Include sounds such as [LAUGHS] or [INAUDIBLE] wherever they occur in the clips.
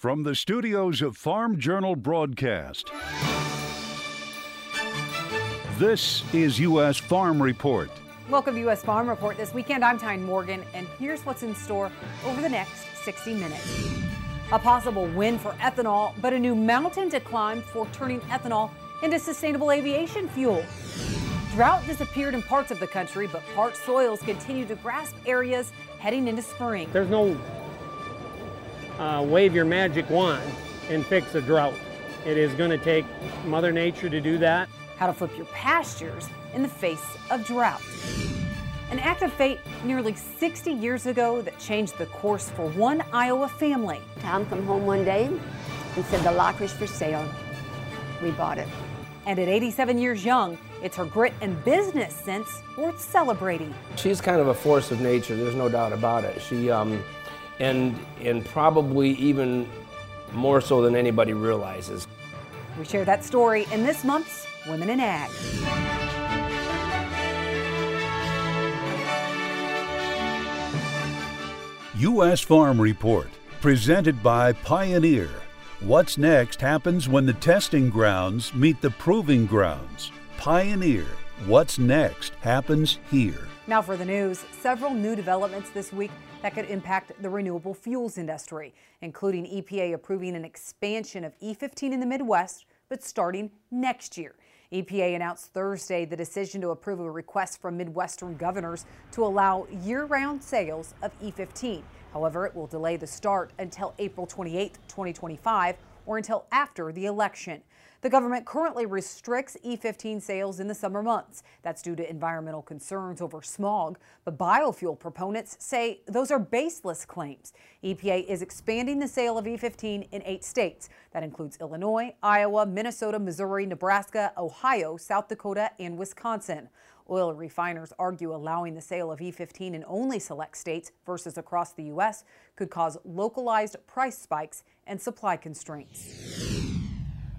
From the studios of Farm Journal Broadcast, this is U.S. Farm Report. Welcome to U.S. Farm Report this weekend. I'm Tyne Morgan, and here's what's in store over the next 60 minutes. A possible win for ethanol, but a new mountain to climb for turning ethanol into sustainable aviation fuel. Drought disappeared in parts of the country, but parched soils continue to grasp areas heading into spring. There's no uh, wave your magic wand and fix a drought. It is going to take Mother Nature to do that. How to flip your pastures in the face of drought. An act of fate nearly 60 years ago that changed the course for one Iowa family. Tom come home one day and said the locker's for sale. We bought it. And at 87 years young, it's her grit and business sense worth celebrating. She's kind of a force of nature, there's no doubt about it. She um, and, and probably even more so than anybody realizes. We share that story in this month's Women in Ag. U.S. Farm Report, presented by Pioneer. What's next happens when the testing grounds meet the proving grounds. Pioneer. What's next happens here. Now for the news. Several new developments this week that could impact the renewable fuels industry, including EPA approving an expansion of E15 in the Midwest, but starting next year. EPA announced Thursday the decision to approve a request from Midwestern governors to allow year round sales of E15. However, it will delay the start until April 28, 2025, or until after the election. The government currently restricts E15 sales in the summer months. That's due to environmental concerns over smog, but biofuel proponents say those are baseless claims. EPA is expanding the sale of E15 in eight states. That includes Illinois, Iowa, Minnesota, Missouri, Nebraska, Ohio, South Dakota, and Wisconsin. Oil refiners argue allowing the sale of E15 in only select states versus across the U.S. could cause localized price spikes and supply constraints.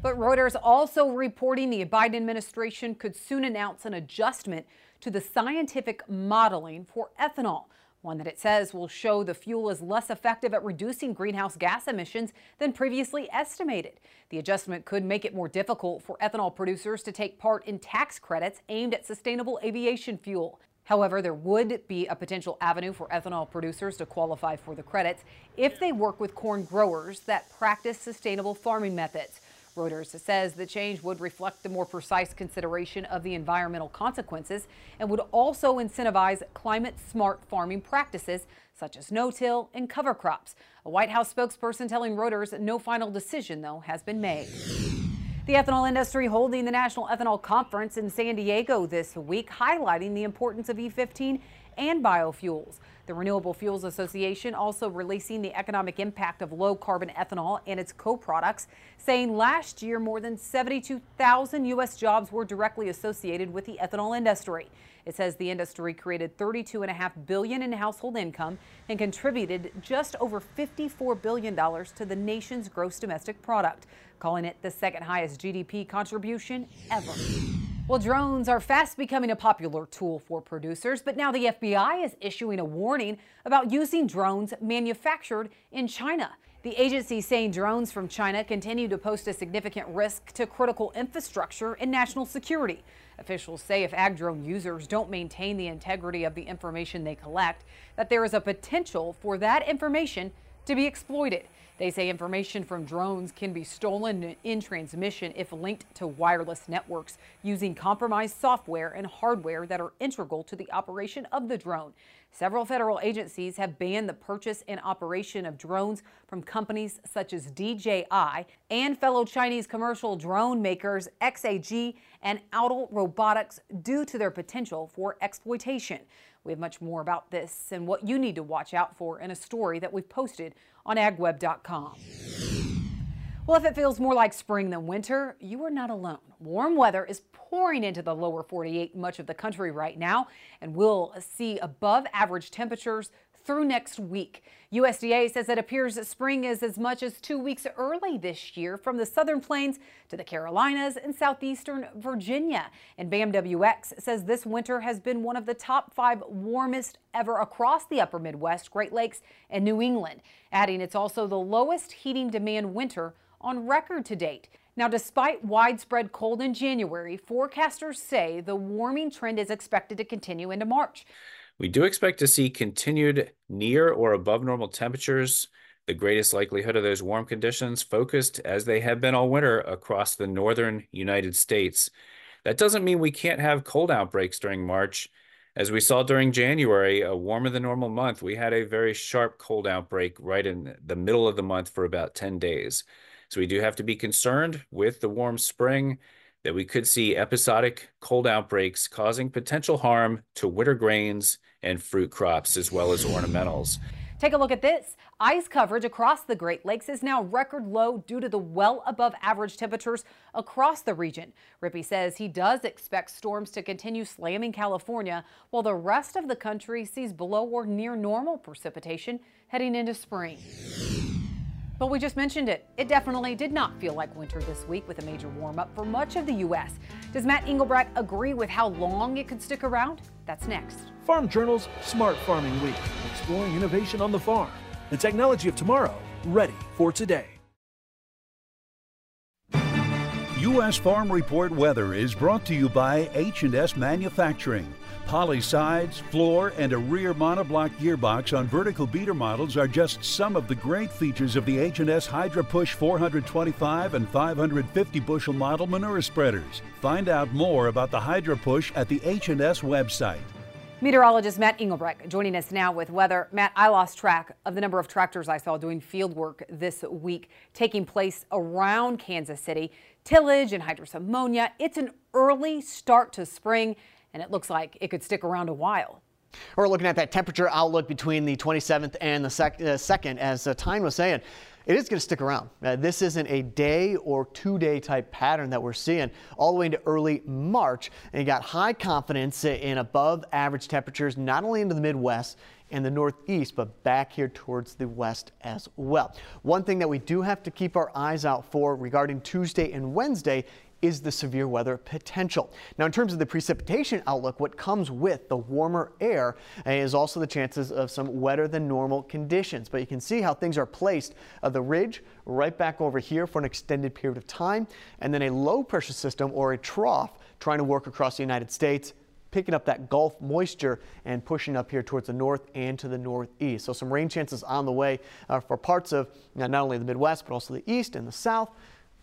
But Reuters also reporting the Biden administration could soon announce an adjustment to the scientific modeling for ethanol, one that it says will show the fuel is less effective at reducing greenhouse gas emissions than previously estimated. The adjustment could make it more difficult for ethanol producers to take part in tax credits aimed at sustainable aviation fuel. However, there would be a potential avenue for ethanol producers to qualify for the credits if they work with corn growers that practice sustainable farming methods. Reuters says the change would reflect the more precise consideration of the environmental consequences and would also incentivize climate smart farming practices such as no-till and cover crops. A White House spokesperson telling Reuters no final decision, though, has been made. The ethanol industry holding the National Ethanol Conference in San Diego this week, highlighting the importance of E15 and biofuels. The Renewable Fuels Association also releasing the economic impact of low carbon ethanol and its co-products, saying last year more than 72,000 U.S. jobs were directly associated with the ethanol industry. It says the industry created 32.5 billion in household income and contributed just over 54 billion dollars to the nation's gross domestic product, calling it the second highest GDP contribution ever. Well, drones are fast becoming a popular tool for producers, but now the FBI is issuing a warning about using drones manufactured in China. The agency saying drones from China continue to pose a significant risk to critical infrastructure and national security. Officials say if ag drone users don't maintain the integrity of the information they collect, that there is a potential for that information to be exploited. They say information from drones can be stolen in transmission if linked to wireless networks using compromised software and hardware that are integral to the operation of the drone. Several federal agencies have banned the purchase and operation of drones from companies such as DJI and fellow Chinese commercial drone makers XAG and Autel Robotics due to their potential for exploitation. We have much more about this and what you need to watch out for in a story that we've posted on agweb.com. Well, if it feels more like spring than winter, you are not alone. Warm weather is pouring into the lower 48 much of the country right now, and we'll see above average temperatures through next week. USDA says it appears that spring is as much as two weeks early this year from the southern plains to the Carolinas and southeastern Virginia. And BAMWX says this winter has been one of the top five warmest ever across the upper Midwest, Great Lakes, and New England, adding it's also the lowest heating demand winter on record to date. Now, despite widespread cold in January, forecasters say the warming trend is expected to continue into March. We do expect to see continued near or above normal temperatures. The greatest likelihood of those warm conditions focused, as they have been all winter, across the northern United States. That doesn't mean we can't have cold outbreaks during March. As we saw during January, a warmer than normal month, we had a very sharp cold outbreak right in the middle of the month for about 10 days. So we do have to be concerned with the warm spring that we could see episodic cold outbreaks causing potential harm to winter grains and fruit crops as well as ornamentals. Take a look at this. Ice coverage across the Great Lakes is now record low due to the well above average temperatures across the region. Rippey says he does expect storms to continue slamming California while the rest of the country sees below or near normal precipitation heading into spring. But we just mentioned it. It definitely did not feel like winter this week with a major warm up for much of the U.S. Does Matt Engelbrecht agree with how long it could stick around? That's next. Farm Journal's Smart Farming Week, exploring innovation on the farm. The technology of tomorrow, ready for today. U.S. Farm Report weather is brought to you by H&S Manufacturing. Poly sides, floor, and a rear monoblock gearbox on vertical beater models are just some of the great features of the H&S Hydra Push 425 and 550 bushel model manure spreaders. Find out more about the Hydra Push at the H&S website. Meteorologist Matt Engelbrecht joining us now with weather. Matt, I lost track of the number of tractors I saw doing field work this week taking place around Kansas City. Tillage and hydrous ammonia. It's an early start to spring and it looks like it could stick around a while. We're looking at that temperature outlook between the 27th and the sec uh, second, as uh, Tyne was saying. It is going to stick around. Uh, this isn't a day or two day type pattern that we're seeing all the way into early March. And you got high confidence in above average temperatures, not only into the Midwest and the Northeast, but back here towards the west as well. One thing that we do have to keep our eyes out for regarding Tuesday and Wednesday is the severe weather potential. Now, in terms of the precipitation outlook, what comes with the warmer air is also the chances of some wetter than normal conditions. But you can see how things are placed. Uh, the ridge right back over here for an extended period of time, and then a low pressure system or a trough trying to work across the United States picking up that Gulf moisture and pushing up here towards the north and to the northeast. So some rain chances on the way uh, for parts of not only the Midwest, but also the east and the south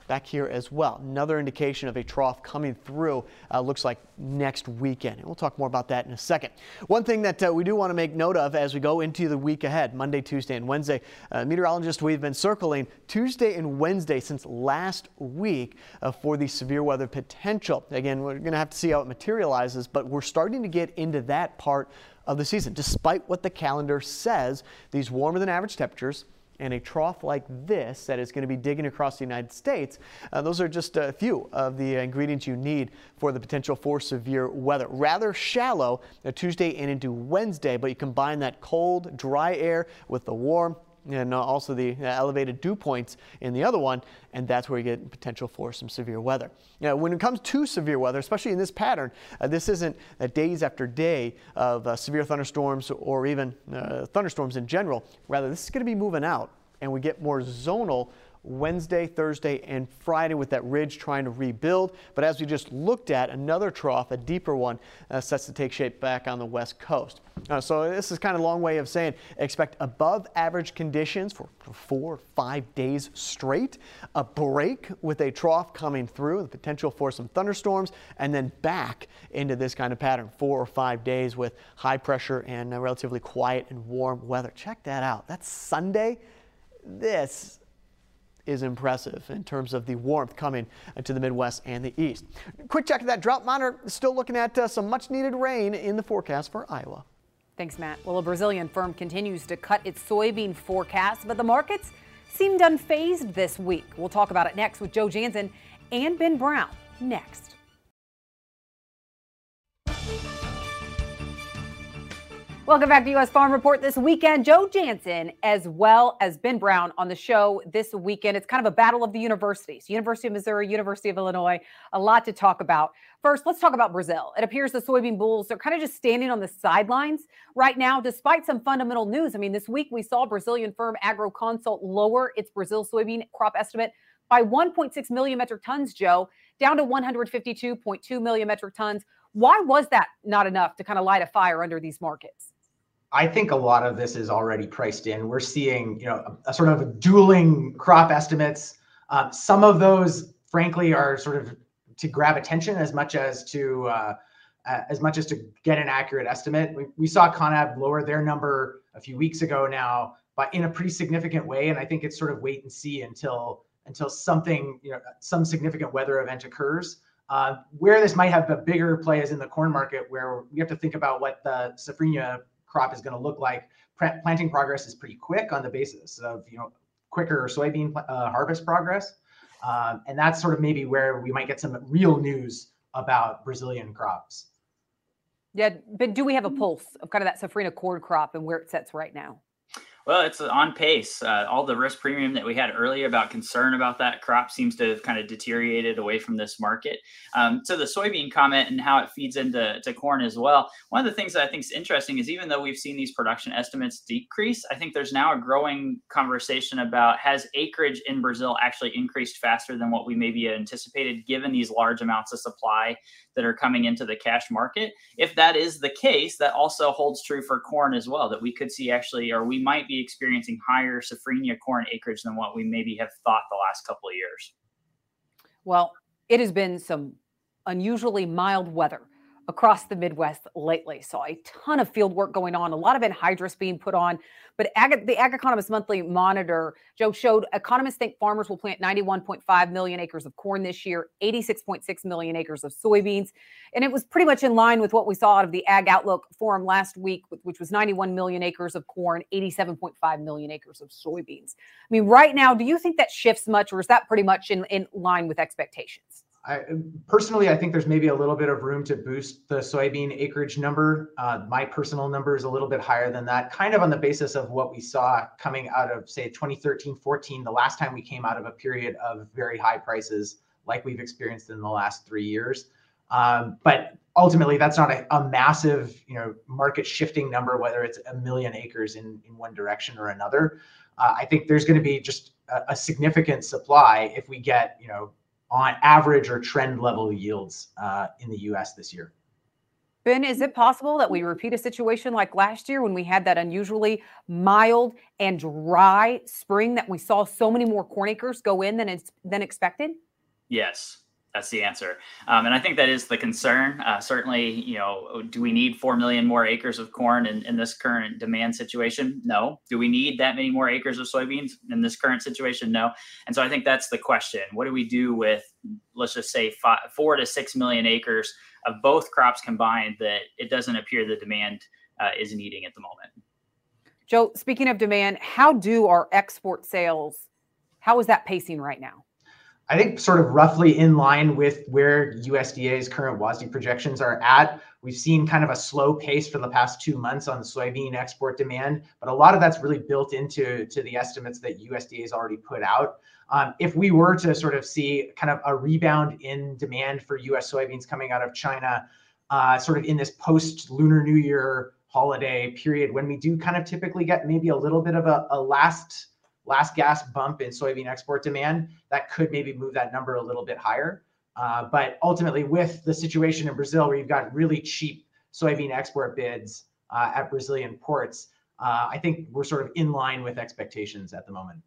back here as well. Another indication of a trough coming through uh, looks like next weekend. And we'll talk more about that in a second. One thing that uh, we do want to make note of as we go into the week ahead, Monday, Tuesday, and Wednesday, uh, meteorologists, we've been circling Tuesday and Wednesday since last week uh, for the severe weather potential. Again, we're going to have to see how it materializes, but we're starting to get into that part of the season. Despite what the calendar says, these warmer than average temperatures and a trough like this that is going to be digging across the United States. Uh, those are just a few of the ingredients you need for the potential for severe weather. Rather shallow Tuesday and into Wednesday, but you combine that cold, dry air with the warm, and also the uh, elevated dew points in the other one, and that's where you get potential for some severe weather. Now, when it comes to severe weather, especially in this pattern, uh, this isn't uh, days after day of uh, severe thunderstorms or even uh, thunderstorms in general. Rather, this is going to be moving out, and we get more zonal Wednesday, Thursday, and Friday with that ridge trying to rebuild. But as we just looked at, another trough, a deeper one, uh, sets to take shape back on the west coast. Uh, so this is kind of a long way of saying expect above average conditions for four, five days straight, a break with a trough coming through, the potential for some thunderstorms, and then back into this kind of pattern, four or five days with high pressure and uh, relatively quiet and warm weather. Check that out. That's Sunday. This is impressive in terms of the warmth coming to the Midwest and the East. Quick check of that drought monitor, still looking at uh, some much needed rain in the forecast for Iowa. Thanks, Matt. Well, a Brazilian firm continues to cut its soybean forecast, but the markets seemed unfazed this week. We'll talk about it next with Joe Janzen and Ben Brown next. Welcome back to U.S. Farm Report this weekend. Joe Janzen, as well as Ben Brown, on the show this weekend. It's kind of a battle of the universities University of Missouri, University of Illinois. A lot to talk about. First, let's talk about Brazil. It appears the soybean bulls are kind of just standing on the sidelines right now, despite some fundamental news. I mean, this week we saw Brazilian firm Agroconsult lower its Brazil soybean crop estimate by 1.6 million metric tons, Joe, down to 152.2 million metric tons. Why was that not enough to kind of light a fire under these markets? I think a lot of this is already priced in. We're seeing, you know, a, a sort of dueling crop estimates. Uh, some of those, frankly, are sort of to grab attention as much as to uh, uh, as much as to get an accurate estimate. We, we saw Conab lower their number a few weeks ago now, but in a pretty significant way. And I think it's sort of wait and see until until something, you know, some significant weather event occurs. Uh, where this might have a bigger play is in the corn market, where we have to think about what the safrinha crop is going to look like. Planting progress is pretty quick on the basis of you know quicker soybean uh, harvest progress, um, and that's sort of maybe where we might get some real news about Brazilian crops. Yeah, but do we have a pulse of kind of that safrinha corn crop and where it sits right now? Well, it's on pace. Uh, all the risk premium that we had earlier about concern about that crop seems to have kind of deteriorated away from this market. Um, to the soybean comment and how it feeds into to corn as well. One of the things that I think is interesting is even though we've seen these production estimates decrease, I think there's now a growing conversation about has acreage in Brazil actually increased faster than what we maybe anticipated, given these large amounts of supply that are coming into the cash market. If that is the case, that also holds true for corn as well. That we could see actually, or we might be experiencing higher safrinha corn acreage than what we maybe have thought the last couple of years. Well, it has been some unusually mild weather across the Midwest lately. Saw a ton of field work going on, a lot of anhydrous being put on. But Ag- the Ag Economist Monthly Monitor, Joe, showed economists think farmers will plant 91.5 million acres of corn this year, 86.6 million acres of soybeans. And it was pretty much in line with what we saw out of the Ag Outlook Forum last week, which was 91 million acres of corn, 87.5 million acres of soybeans. I mean, right now, do you think that shifts much, or is that pretty much in, in line with expectations? I, personally, I think there's maybe a little bit of room to boost the soybean acreage number. Uh, my personal number is a little bit higher than that, kind of on the basis of what we saw coming out of, say, 2013 14, the last time we came out of a period of very high prices like we've experienced in the last three years. Um, but ultimately, that's not a, a, massive, you know, market shifting number, whether it's a million acres in, in one direction or another. Uh, I think there's going to be just a, a significant supply if we get, you know, on average or trend level yields uh, in the U.S. this year. Ben, is it possible that we repeat a situation like last year when we had that unusually mild and dry spring that we saw so many more corn acres go in than than expected? Yes. That's the answer. Um, and I think that is the concern. Uh, certainly, you know, do we need 4 million more acres of corn in, in this current demand situation? No. Do we need that many more acres of soybeans in this current situation? No. And so I think that's the question. What do we do with, let's just say, five, four to 6 million acres of both crops combined that it doesn't appear the demand uh, is needing at the moment? Joe, speaking of demand, how do our export sales, how is that pacing right now? I think sort of roughly in line with where USDA's current WASDE projections are at. We've seen kind of a slow pace for the past two months on soybean export demand, but a lot of that's really built into to the estimates that USDA has already put out. Um, if we were to sort of see kind of a rebound in demand for US soybeans coming out of China, uh, sort of in this post Lunar New Year holiday period, when we do kind of typically get maybe a little bit of a, a last last gas bump in soybean export demand, that could maybe move that number a little bit higher. Uh, but ultimately, with the situation in Brazil where you've got really cheap soybean export bids uh, at Brazilian ports, uh, I think we're sort of in line with expectations at the moment.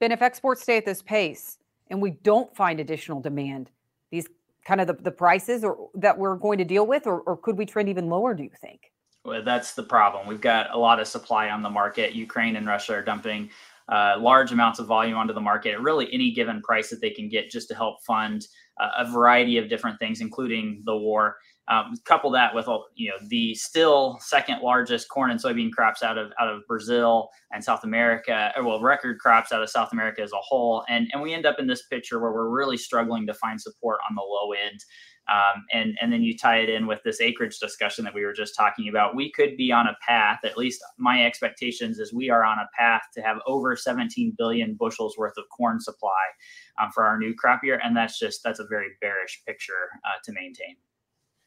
Ben, if exports stay at this pace and we don't find additional demand, these kind of the, the prices or that we're going to deal with, or, or could we trend even lower, do you think? Well, that's the problem. We've got a lot of supply on the market. Ukraine and Russia are dumping uh, large amounts of volume onto the market at really any given price that they can get just to help fund uh, a variety of different things, including the war Um, couple that with you know the still second largest corn and soybean crops out of out of Brazil and South America, well, record crops out of South America as a whole, and and we end up in this picture where we're really struggling to find support on the low end. Um, and and then you tie it in with this acreage discussion that we were just talking about. We could be on a path. At least my expectations is we are on a path to have over 17 billion bushels worth of corn supply um, for our new crop year, and that's just that's a very bearish picture uh, to maintain.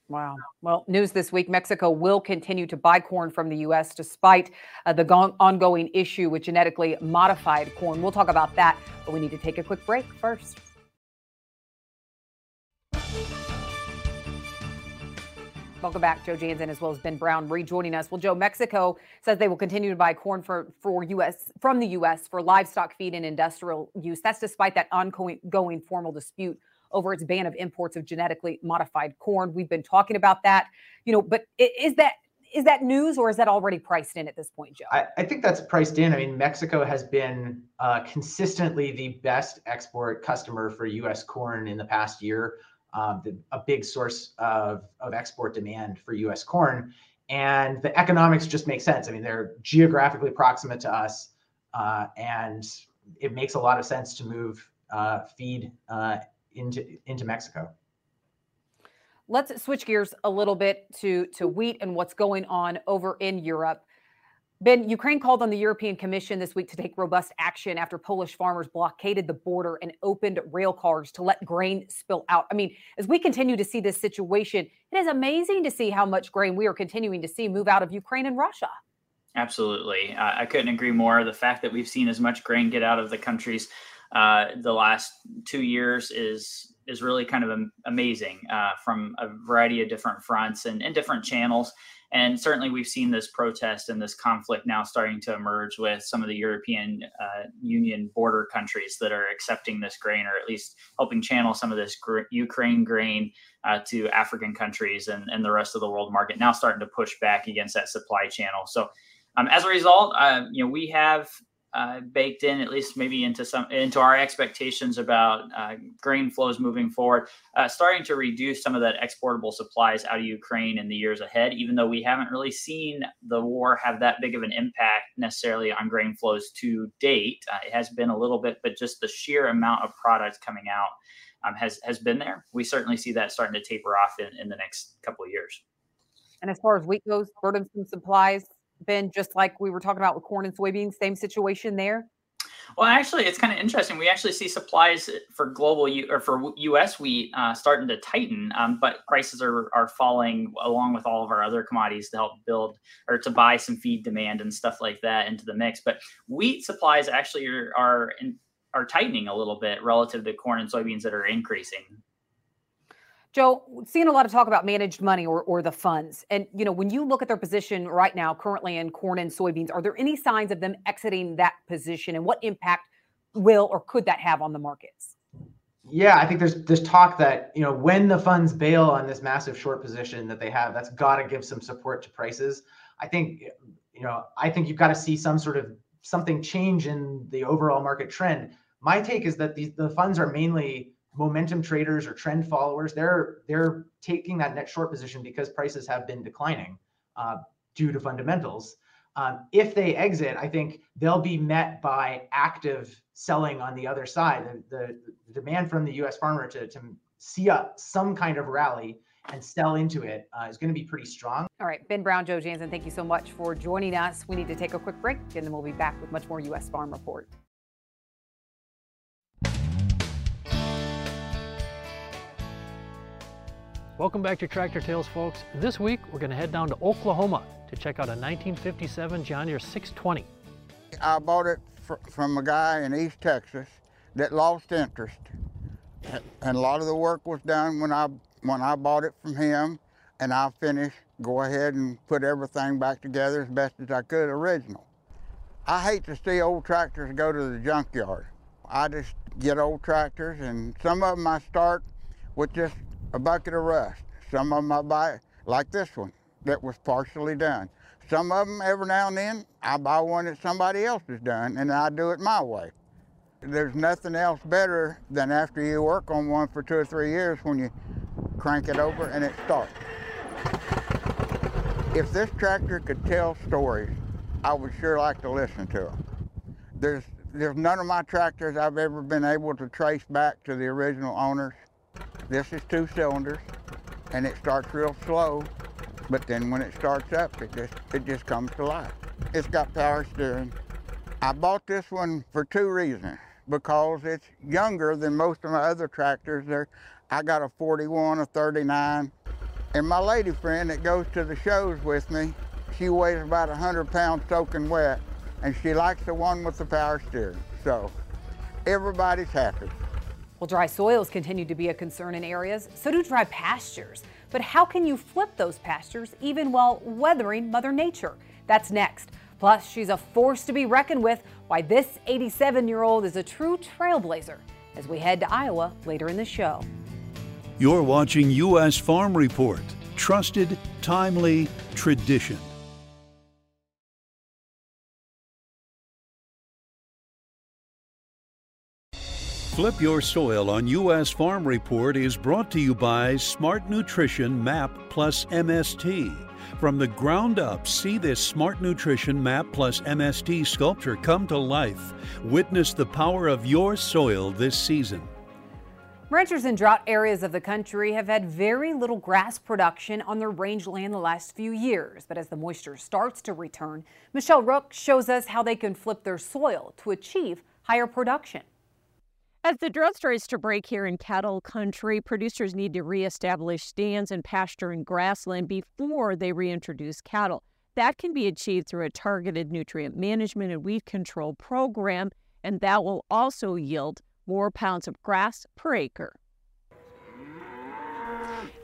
Wow. Well, news this week Mexico will continue to buy corn from the U.S. despite uh, the go- ongoing issue with genetically modified corn. We'll talk about that, but we need to take a quick break first. Welcome back, Joe Janzen, as well as Ben Brown rejoining us. Well, Joe, Mexico says they will continue to buy corn for, for U.S. from the U.S. for livestock feed and industrial use. That's despite that ongoing formal dispute over its ban of imports of genetically modified corn. We've been talking about that, you know, but is that is that news or is that already priced in at this point, Joe? I, I think that's priced in. I mean, Mexico has been uh, consistently the best export customer for U.S. corn in the past year, um, the, a big source of, of export demand for U.S. corn. And the economics just make sense. I mean, they're geographically proximate to us, uh, and it makes a lot of sense to move uh, feed uh, into into Mexico. Let's switch gears a little bit to to wheat and what's going on over in Europe. Ben, Ukraine called on the European Commission this week to take robust action after Polish farmers blockaded the border and opened rail cars to let grain spill out. I mean, as we continue to see this situation, it is amazing to see how much grain we are continuing to see move out of Ukraine and Russia. Absolutely. Uh, I couldn't agree more. The fact that we've seen as much grain get out of the countries uh, the last two years is is really kind of amazing uh, from a variety of different fronts and, and different channels. And certainly, we've seen this protest and this conflict now starting to emerge with some of the European uh, Union border countries that are accepting this grain, or at least helping channel some of this gr- Ukraine grain uh, to African countries and, and the rest of the world market. Now, starting to push back against that supply channel. So, um, as a result, uh, you know, we have uh, baked in at least maybe into some into our expectations about uh, grain flows moving forward, uh, starting to reduce some of that exportable supplies out of Ukraine in the years ahead. Even though we haven't really seen the war have that big of an impact necessarily on grain flows to date, uh, it has been a little bit, but just the sheer amount of products coming out um, has has been there. We certainly see that starting to taper off in, in the next couple of years. And as far as wheat goes, burdensome supplies been just like we were talking about with corn and soybeans, same situation there? Well, actually, it's kind of interesting. We actually see supplies for global U- or for U.S. wheat uh, starting to tighten, um, but prices are are falling along with all of our other commodities to help build or to buy some feed demand and stuff like that into the mix. But wheat supplies actually are are, in, are tightening a little bit relative to corn and soybeans that are increasing. Joe, seeing a lot of talk about managed money or, or the funds. And, you know, when you look at their position right now, currently in corn and soybeans, are there any signs of them exiting that position and what impact will or could that have on the markets? Yeah, I think there's there's talk that, you know, when the funds bail on this massive short position that they have, that's got to give some support to prices. I think, you know, I think you've got to see some sort of something change in the overall market trend. My take is that these the funds are mainly momentum traders or trend followers, they're they're taking that net short position because prices have been declining uh, due to fundamentals. Um, if they exit, I think they'll be met by active selling on the other side. The, the, demand from the U.S. farmer to, to see a, some kind of rally and sell into it uh, is going to be pretty strong. All right, Ben Brown, Joe Janzen, thank you so much for joining us. We need to take a quick break, and then we'll be back with much more U.S. Farm Report. Welcome back to Tractor Tales, folks. This week, we're going to head down to Oklahoma to check out a 1957 John Deere 620. I bought it from a guy in East Texas that lost interest. And a lot of the work was done when I, when I bought it from him, and I finished, go ahead and put everything back together as best as I could original. I hate to see old tractors go to the junkyard. I just get old tractors, and some of them I start with just a bucket of rust. Some of them I buy, like this one, that was partially done. Some of them, every now and then, I buy one that somebody else has done, and I do it my way. There's nothing else better than after you work on one for two or three years when you crank it over and it starts. If this tractor could tell stories, I would sure like to listen to them. There's, there's none of my tractors I've ever been able to trace back to the original owners. This is two cylinders, and it starts real slow, but then when it starts up, it just, it just comes to life. It's got power steering. I bought this one for two reasons. Because it's younger than most of my other tractors. There, I got a 41, a 39, and my lady friend that goes to the shows with me, she weighs about 100 pounds soaking wet, and she likes the one with the power steering. So everybody's happy. Well, dry soils continue to be a concern in areas, so do dry pastures. But how can you flip those pastures even while weathering Mother Nature? That's next. Plus, she's a force to be reckoned with. Why this 87 year old is a true trailblazer as we head to Iowa later in the show. You're watching U.S. Farm Report. Trusted, timely, tradition. Flip Your Soil on U.S. Farm Report is brought to you by Smart Nutrition MAP Plus MST. From the ground up, see this Smart Nutrition MAP Plus MST sculpture come to life. Witness the power of your soil this season. Ranchers in drought areas of the country have had very little grass production on their rangeland the last few years. But as the moisture starts to return, Michelle Rook shows us how they can flip their soil to achieve higher production. As the drought starts to break here in cattle country, producers need to reestablish stands and pasture and grassland before they reintroduce cattle. That can be achieved through a targeted nutrient management and weed control program, and that will also yield more pounds of grass per acre.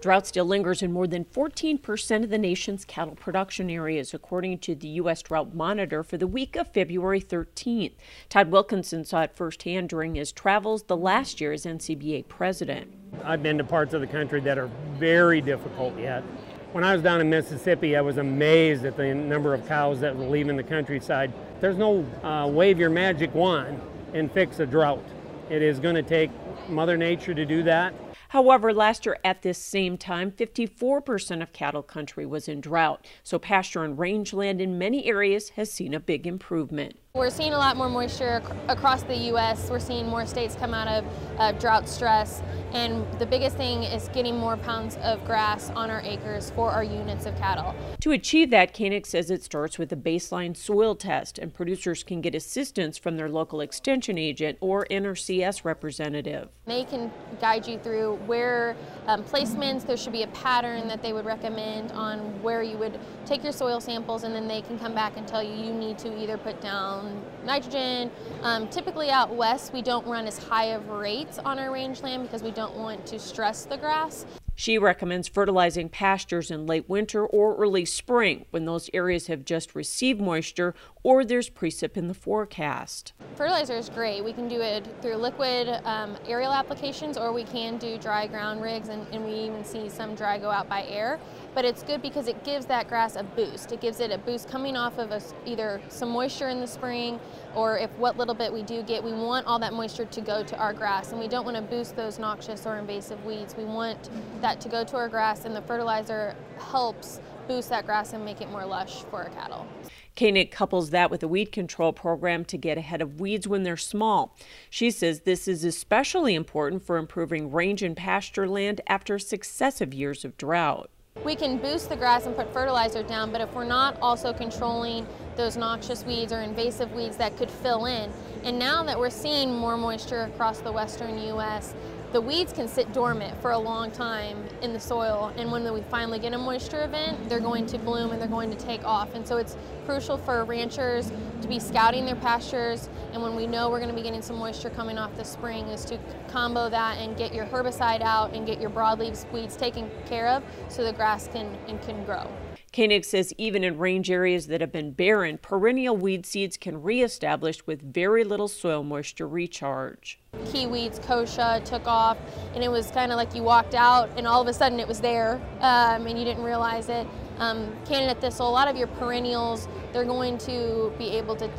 Drought still lingers in more than 14% of the nation's cattle production areas, according to the U.S. Drought Monitor for the week of February 13th. Todd Wilkinson saw it firsthand during his travels the last year as NCBA president. I've been to parts of the country that are very difficult yet. When I was down in Mississippi, I was amazed at the number of cows that were leaving the countryside. There's no uh, wave your magic wand and fix a drought. It is going to take Mother Nature to do that. However, last year at this same time, 54% of cattle country was in drought. So pasture and rangeland in many areas has seen a big improvement. We're seeing a lot more moisture ac across the U.S. We're seeing more states come out of uh, drought stress. And the biggest thing is getting more pounds of grass on our acres for our units of cattle. To achieve that, Koenig says it starts with a baseline soil test, and producers can get assistance from their local extension agent or NRCS representative. They can guide you through where um, placements, there should be a pattern that they would recommend on where you would take your soil samples, and then they can come back and tell you you need to either put down nitrogen. Um, typically out west, we don't run as high of rates on our rangeland because we don't want to stress the grass. She recommends fertilizing pastures in late winter or early spring when those areas have just received moisture or there's precip in the forecast. Fertilizer is great. We can do it through liquid um, aerial applications or we can do dry ground rigs and, and we even see some dry go out by air but it's good because it gives that grass a boost. It gives it a boost coming off of a, either some moisture in the spring or if what little bit we do get, we want all that moisture to go to our grass and we don't want to boost those noxious or invasive weeds. We want that to go to our grass and the fertilizer helps boost that grass and make it more lush for our cattle. Koenig couples that with a weed control program to get ahead of weeds when they're small. She says this is especially important for improving range and pasture land after successive years of drought. We can boost the grass and put fertilizer down, but if we're not also controlling those noxious weeds or invasive weeds that could fill in, and now that we're seeing more moisture across the western U.S., the weeds can sit dormant for a long time in the soil and when we finally get a moisture event they're going to bloom and they're going to take off and so it's crucial for ranchers to be scouting their pastures and when we know we're going to be getting some moisture coming off the spring is to combo that and get your herbicide out and get your broadleaf weeds taken care of so the grass can and can grow. Koenig says even in range areas that have been barren, perennial weed seeds can reestablish with very little soil moisture recharge. Key weeds, kochia took off, and it was kind of like you walked out and all of a sudden it was there um, and you didn't realize it. Um, Canada thistle, a lot of your perennials, they're going to be able to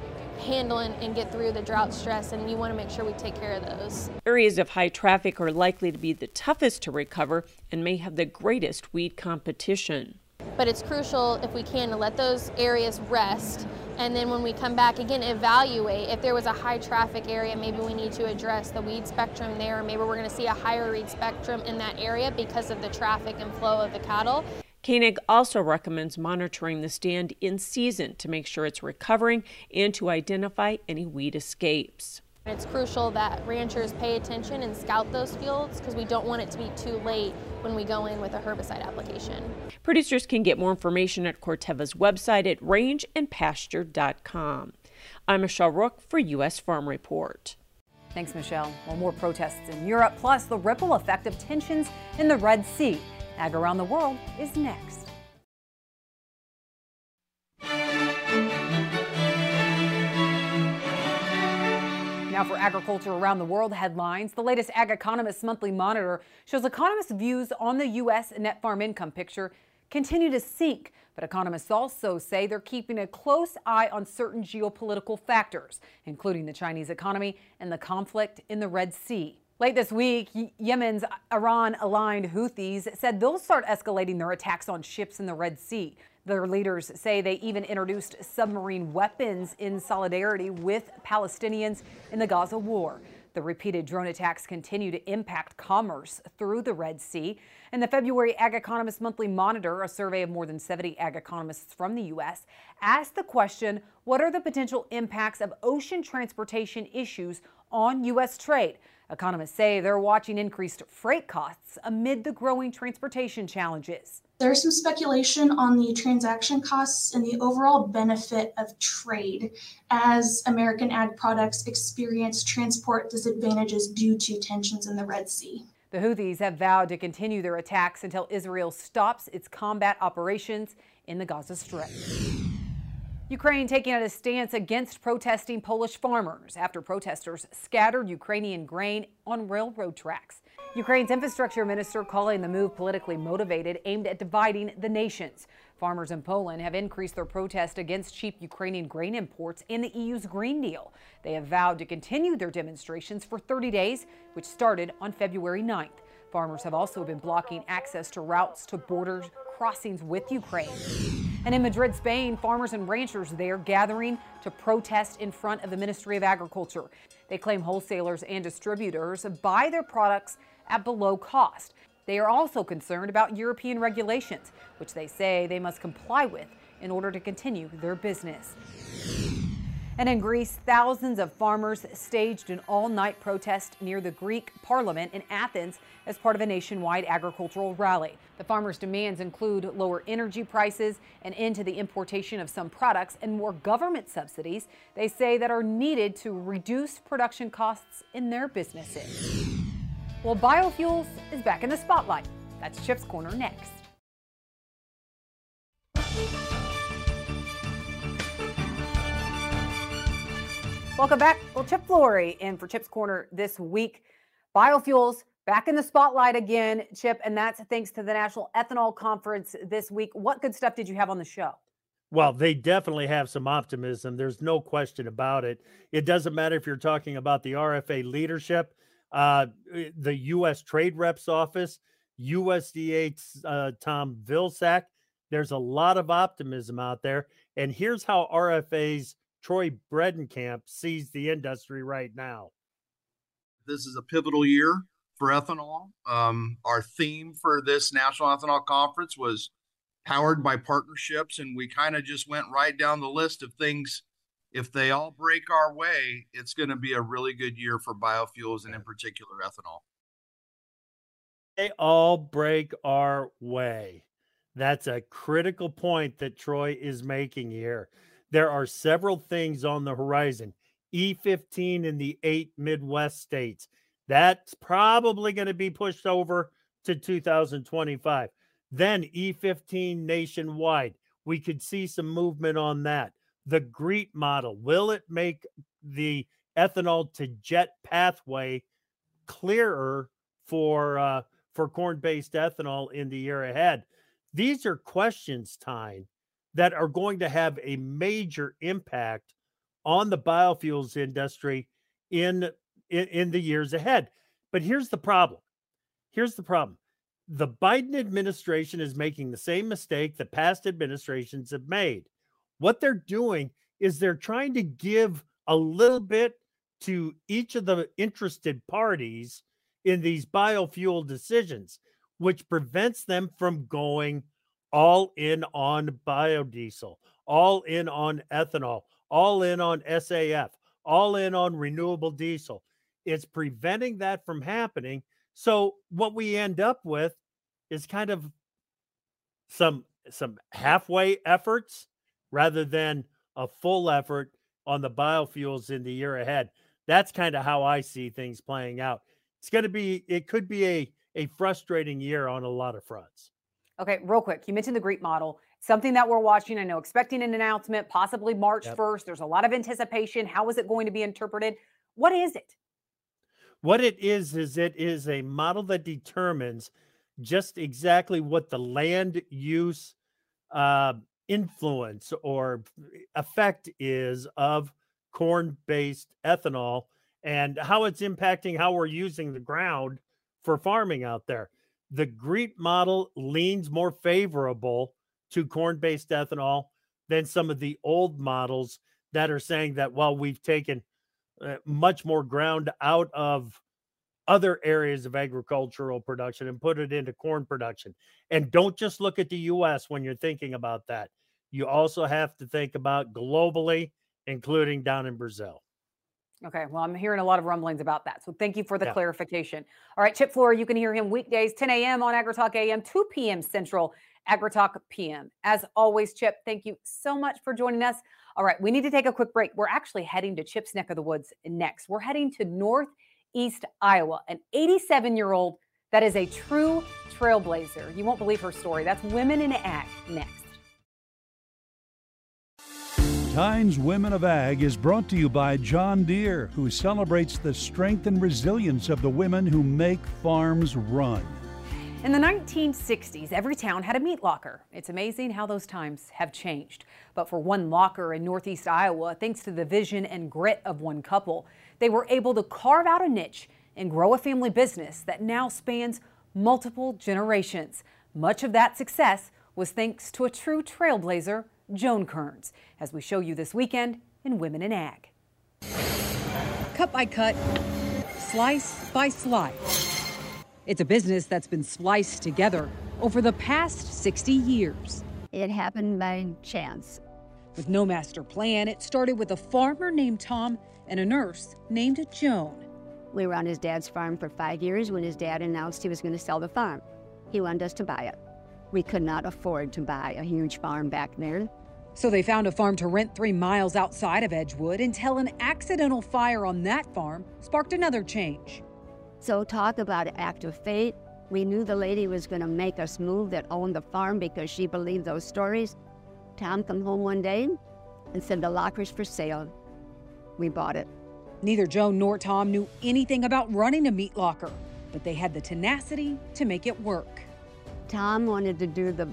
handle and, and, get through the drought stress and you want to make sure we take care of those. Areas of high traffic are likely to be the toughest to recover and may have the greatest weed competition. But it's crucial if we can to let those areas rest and then when we come back again evaluate if there was a high traffic area maybe we need to address the weed spectrum there maybe we're going to see a higher weed spectrum in that area because of the traffic and flow of the cattle Koenig also recommends monitoring the stand in season to make sure it's recovering and to identify any weed escapes. It's crucial that ranchers pay attention and scout those fields because we don't want it to be too late when we go in with a herbicide application. Producers can get more information at Corteva's website at rangeandpasture.com. I'm Michelle Rook for U.S. Farm Report. Thanks, Michelle. Well, more protests in Europe, plus the ripple effect of tensions in the Red Sea. Ag Around the World is next. Now for agriculture around the world headlines. The latest Ag Economist monthly monitor shows economists' views on the U.S. net farm income picture continue to sink. But economists also say they're keeping a close eye on certain geopolitical factors, including the Chinese economy and the conflict in the Red Sea. Late this week, Yemen's Iran aligned Houthis said they'll start escalating their attacks on ships in the Red Sea. Their leaders say they even introduced submarine weapons in solidarity with Palestinians in the Gaza war. The repeated drone attacks continue to impact commerce through the Red Sea. In the February Ag Economist Monthly Monitor, a survey of more than 70 ag economists from the U.S., asked the question what are the potential impacts of ocean transportation issues on U.S. trade? Economists say they're watching increased freight costs amid the growing transportation challenges. There's some speculation on the transaction costs and the overall benefit of trade as American ag products experience transport disadvantages due to tensions in the Red Sea. The Houthis have vowed to continue their attacks until Israel stops its combat operations in the Gaza Strip. Ukraine taking out a stance against protesting Polish farmers after protesters scattered Ukrainian grain on railroad tracks. Ukraine's infrastructure minister calling the move politically motivated, aimed at dividing the nations. Farmers in Poland have increased their protest against cheap Ukrainian grain imports in the EU's Green Deal. They have vowed to continue their demonstrations for 30 days, which started on February 9th. Farmers have also been blocking access to routes to border crossings with Ukraine. And in Madrid, Spain, farmers and ranchers there gathering to protest in front of the Ministry of Agriculture. They claim wholesalers and distributors buy their products at below cost. They are also concerned about European regulations, which they say they must comply with in order to continue their business. And in Greece, thousands of farmers staged an all night protest near the Greek parliament in Athens as part of a nationwide agricultural rally. The farmers' demands include lower energy prices, an end to the importation of some products, and more government subsidies they say that are needed to reduce production costs in their businesses. Well, biofuels is back in the spotlight. That's Chip's Corner next. Welcome back. Well, Chip Flory in for Chip's Corner this week. Biofuels back in the spotlight again, Chip, and that's thanks to the National Ethanol Conference this week. What good stuff did you have on the show? Well, they definitely have some optimism. There's no question about it. It doesn't matter if you're talking about the RFA leadership, uh, the U.S. Trade Reps Office, USDA uh, Tom Vilsack. There's a lot of optimism out there. And here's how RFA's Troy Bredenkamp sees the industry right now. This is a pivotal year for ethanol. Um, our theme for this National Ethanol Conference was powered by partnerships, and we kind of just went right down the list of things. If they all break our way, it's going to be a really good year for biofuels and, in particular, ethanol. They all break our way. That's a critical point that Troy is making here there are several things on the horizon. E15 in the eight Midwest states. That's probably going to be pushed over to 2025. Then E15 nationwide. We could see some movement on that. The GREET model. Will it make the ethanol to jet pathway clearer for uh, for corn-based ethanol in the year ahead? These are questions, Tyne, that are going to have a major impact on the biofuels industry in, in, in the years ahead. But here's the problem. Here's the problem. the Biden administration is making the same mistake that past administrations have made. What they're doing is they're trying to give a little bit to each of the interested parties in these biofuel decisions, which prevents them from going all in on biodiesel, all in on ethanol, all in on SAF, all in on renewable diesel. It's preventing that from happening. So what we end up with is kind of some some halfway efforts rather than a full effort on the biofuels in the year ahead. That's kind of how I see things playing out. It's going to be it could be a a frustrating year on a lot of fronts. Okay, real quick. You mentioned the GREET model, something that we're watching. I know expecting an announcement, possibly March yep. 1st. There's a lot of anticipation. How is it going to be interpreted? What is it? What it is, is it is a model that determines just exactly what the land use uh, influence or effect is of corn based ethanol and how it's impacting how we're using the ground for farming out there. The GREET model leans more favorable to corn based ethanol than some of the old models that are saying that, well, we've taken uh, much more ground out of other areas of agricultural production and put it into corn production. And don't just look at the US when you're thinking about that. You also have to think about globally, including down in Brazil. Okay, well, I'm hearing a lot of rumblings about that. So thank you for the yeah. clarification. All right, Chip Flory, you can hear him weekdays, 10 a.m. on AgriTalk AM, 2 p.m. Central, AgriTalk PM. As always, Chip, thank you so much for joining us. All right, we need to take a quick break. We're actually heading to Chip's neck of the woods next. We're heading to Northeast Iowa, an 87 year old that is a true trailblazer. You won't believe her story. That's Women in Ag next. Tynes Women of Ag is brought to you by John Deere, who celebrates the strength and resilience of the women who make farms run. In the 1960s, every town had a meat locker. It's amazing how those times have changed. But for one locker in Northeast Iowa, thanks to the vision and grit of one couple, they were able to carve out a niche and grow a family business that now spans multiple generations. Much of that success was thanks to a true trailblazer, Joan Kearns, as we show you this weekend in Women in Ag. Cut by cut, slice by slice. It's a business that's been spliced together over the past 60 years. It happened by chance. With no master plan, it started with a farmer named Tom and a nurse named Joan. We were on his dad's farm for five years when his dad announced he was going to sell the farm. He wanted us to buy it. We could not afford to buy a huge farm back then. So they found a farm to rent three miles outside of Edgewood until an accidental fire on that farm sparked another change. So, talk about an act of fate. We knew the lady was going to make us move that owned the farm because she believed those stories. Tom come home one day and said the locker's for sale. We bought it. Neither Joan nor Tom knew anything about running a meat locker, but they had the tenacity to make it work. Tom wanted to do the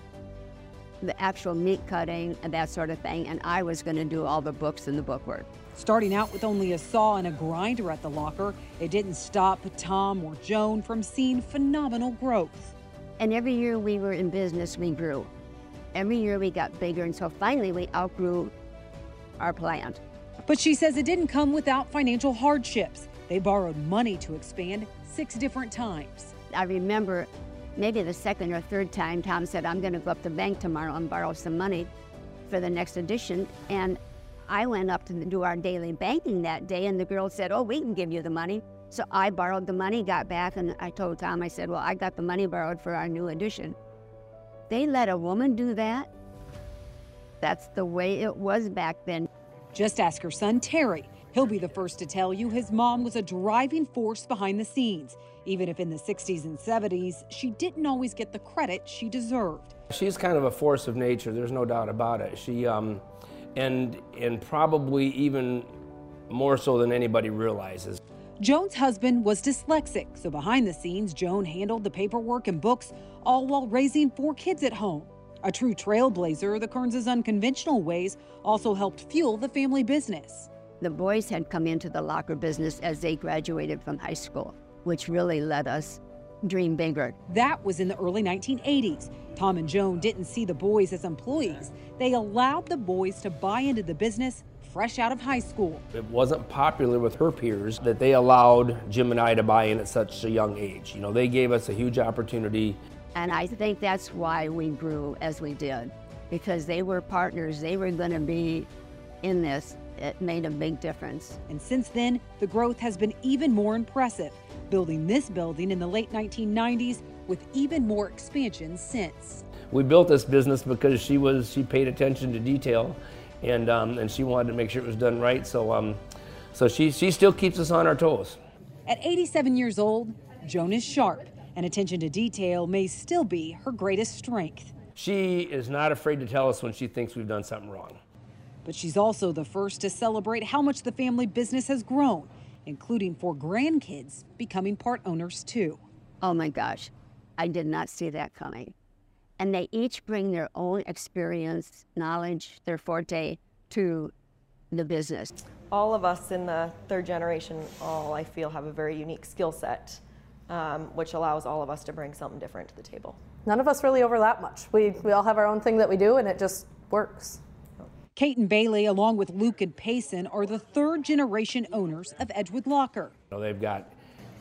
the actual meat cutting and that sort of thing, and I was going to do all the books and the bookwork. Starting out with only a saw and a grinder at the locker, it didn't stop Tom or Joan from seeing phenomenal growth. And every year we were in business, we grew. Every year we got bigger, and so finally we outgrew our plant. But she says it didn't come without financial hardships. They borrowed money to expand six different times. I remember maybe the second or third time Tom said, I'm going to go up to the bank tomorrow and borrow some money for the next edition. And I went up to do our daily banking that day, and the girl said, Oh, we can give you the money. So I borrowed the money, got back, and I told Tom, I said, Well, I got the money borrowed for our new edition. They let a woman do that? That's the way it was back then. Just ask her son, Terry. He'll be the first to tell you his mom was a driving force behind the scenes, even if in the 60s and 70s, she didn't always get the credit she deserved. She's kind of a force of nature, there's no doubt about it. She, um, and, and probably even more so than anybody realizes. Joan's husband was dyslexic, so behind the scenes, Joan handled the paperwork and books, all while raising four kids at home. A true trailblazer, the Kearns' unconventional ways also helped fuel the family business. The boys had come into the locker business as they graduated from high school, which really led us dream bigger. That was in the early 1980s. Tom and Joan didn't see the boys as employees. They allowed the boys to buy into the business fresh out of high school. It wasn't popular with her peers that they allowed Jim and I to buy in at such a young age. You know, they gave us a huge opportunity. And I think that's why we grew as we did, because they were partners. They were going to be in this. It made a big difference. And since then, the growth has been even more impressive, building this building in the late 1990s with even more expansion since. We built this business because she was she paid attention to detail and um, and she wanted to make sure it was done right. So um, so she she still keeps us on our toes. At 87 years old, Joan is sharp, and attention to detail may still be her greatest strength. She is not afraid to tell us when she thinks we've done something wrong. But she's also the first to celebrate how much the family business has grown, including four grandkids becoming part owners too. Oh my gosh, I did not see that coming and they each bring their own experience, knowledge, their forte to the business. All of us in the third generation, all I feel, have a very unique skill set, um, which allows all of us to bring something different to the table. None of us really overlap much. We, we all have our own thing that we do, and it just works. Kate and Bailey, along with Luke and Payson, are the third generation owners of Edgewood Locker. You know, they've got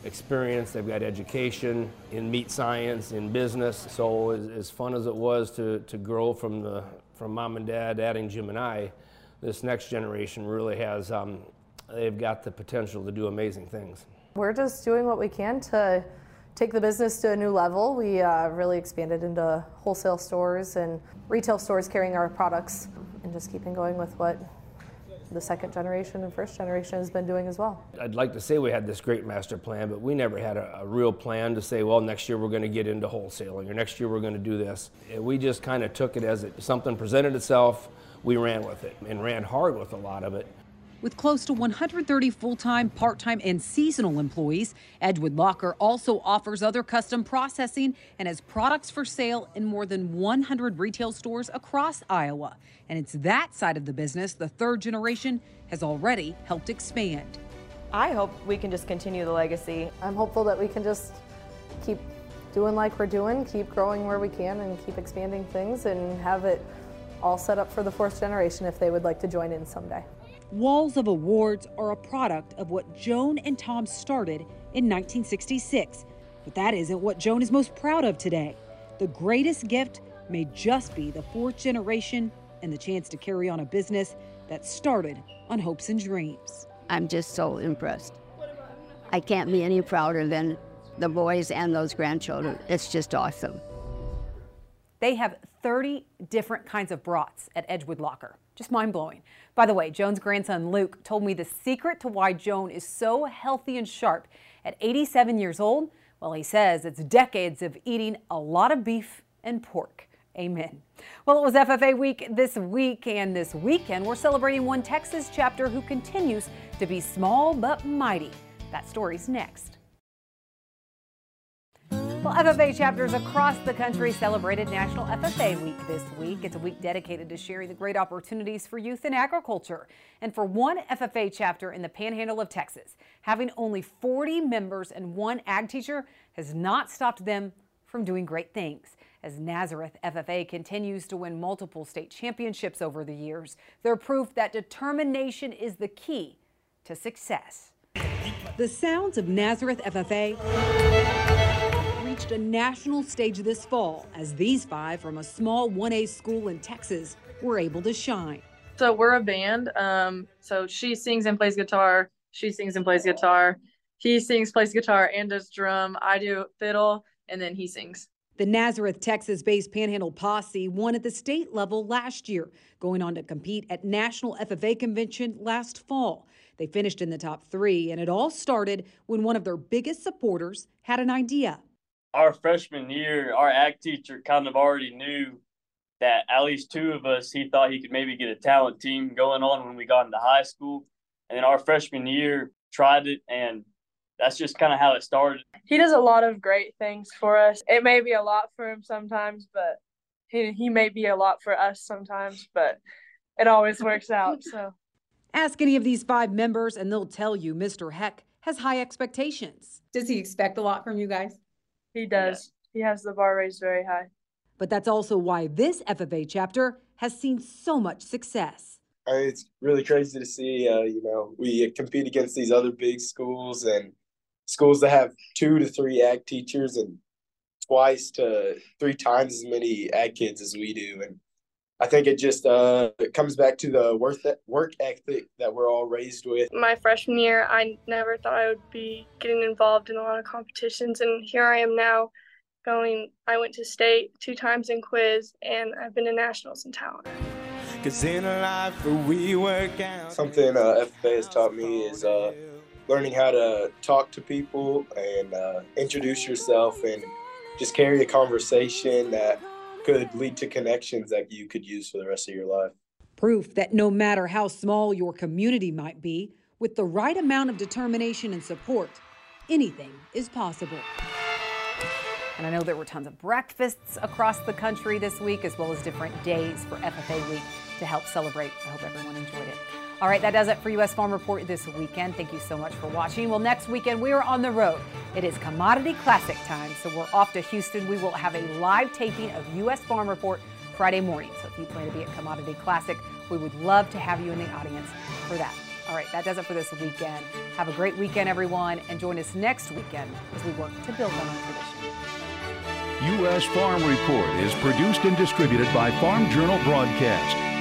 experience, they've got education in meat science, in business. So as, as, fun as it was to, to grow from, the, from mom and dad, adding Jim and I, this next generation really has, um, they've got the potential to do amazing things. We're just doing what we can to take the business to a new level. We uh, really expanded into wholesale stores and retail stores carrying our products and just keeping going with what the second generation and first generation has been doing as well. I'd like to say we had this great master plan, but we never had a, a real plan to say, well, next year we're going to get into wholesaling or next year we're going to do this. We just kind of took it as it, something presented itself, we ran with it and ran hard with a lot of it. With close to 130 full time, part time, and seasonal employees, Edgewood Locker also offers other custom processing and has products for sale in more than 100 retail stores across Iowa. And it's that side of the business the third generation has already helped expand. I hope we can just continue the legacy. I'm hopeful that we can just keep doing like we're doing, keep growing where we can, and keep expanding things and have it all set up for the fourth generation if they would like to join in someday. Walls of Awards are a product of what Joan and Tom started in 1966. But that isn't what Joan is most proud of today. The greatest gift may just be the fourth generation and the chance to carry on a business that started on hopes and dreams. I'm just so impressed. I can't be any prouder than the boys and those grandchildren. It's just awesome. They have 30 different kinds of brats at Edgewood Locker. Just mind blowing. By the way, Joan's grandson Luke told me the secret to why Joan is so healthy and sharp at 87 years old. Well, he says it's decades of eating a lot of beef and pork. Amen. Well, it was FFA week this week and this weekend. We're celebrating one Texas chapter who continues to be small but mighty. That story's next. Well, FFA chapters across the country celebrated National FFA Week this week. It's a week dedicated to sharing the great opportunities for youth in agriculture. And for one FFA chapter in the panhandle of Texas, having only 40 members and one ag teacher has not stopped them from doing great things. As Nazareth FFA continues to win multiple state championships over the years, they're proof that determination is the key to success. The sounds of Nazareth FFA reached a national stage this fall as these five from a small 1A school in Texas were able to shine. So we're a band. Um, so she sings and plays guitar. She sings and plays guitar. He sings, plays guitar, and does drum. I do fiddle, and then he sings. The Nazareth, Texas based Panhandle Posse won at the state level last year, going on to compete at National FFA Convention last fall. They finished in the top three, and it all started when one of their biggest supporters had an idea our freshman year, our act teacher kind of already knew that at least two of us, he thought he could maybe get a talent team going on when we got into high school. And then our freshman year, tried it, and that's just kind of how it started. He does a lot of great things for us. It may be a lot for him sometimes, but he, he may be a lot for us sometimes, but it always works out. [LAUGHS] So ask any of these five members, and they'll tell you Mr. Heck has high expectations. Does he expect a lot from you guys? He does. He has the bar raised very high. But that's also why this FFA chapter has seen so much success. It's really crazy to see. Uh, you know, we compete against these other big schools and schools that have two to three ag teachers and twice to three times as many ag kids as we do. And I think it just uh, it comes back to the work work ethic that we're all raised with. My freshman year, I never thought I would be getting involved in a lot of competitions, and here I am now. Going, I went to state two times in quiz, and I've been to nationals in talent. Cause in life we work out. Something uh, FFA has taught me is uh, learning how to talk to people and uh, introduce yourself and just carry a conversation that could lead to connections that you could use for the rest of your life. Proof that no matter how small your community might be, with the right amount of determination and support, anything is possible. And I know there were tons of breakfasts across the country this week, as well as different days for FFA week to help celebrate. I hope everyone enjoyed it. All right, that does it for U.S. Farm Report this weekend. Thank you so much for watching. Well, next weekend we are on the road. It is Commodity Classic time, so we're off to Houston. We will have a live taping of U.S. Farm Report Friday morning. So if you plan to be at Commodity Classic, we would love to have you in the audience for that. All right, that does it for this weekend. Have a great weekend, everyone, and join us next weekend as we work to build on our tradition. U.S. Farm Report is produced and distributed by Farm Journal Broadcast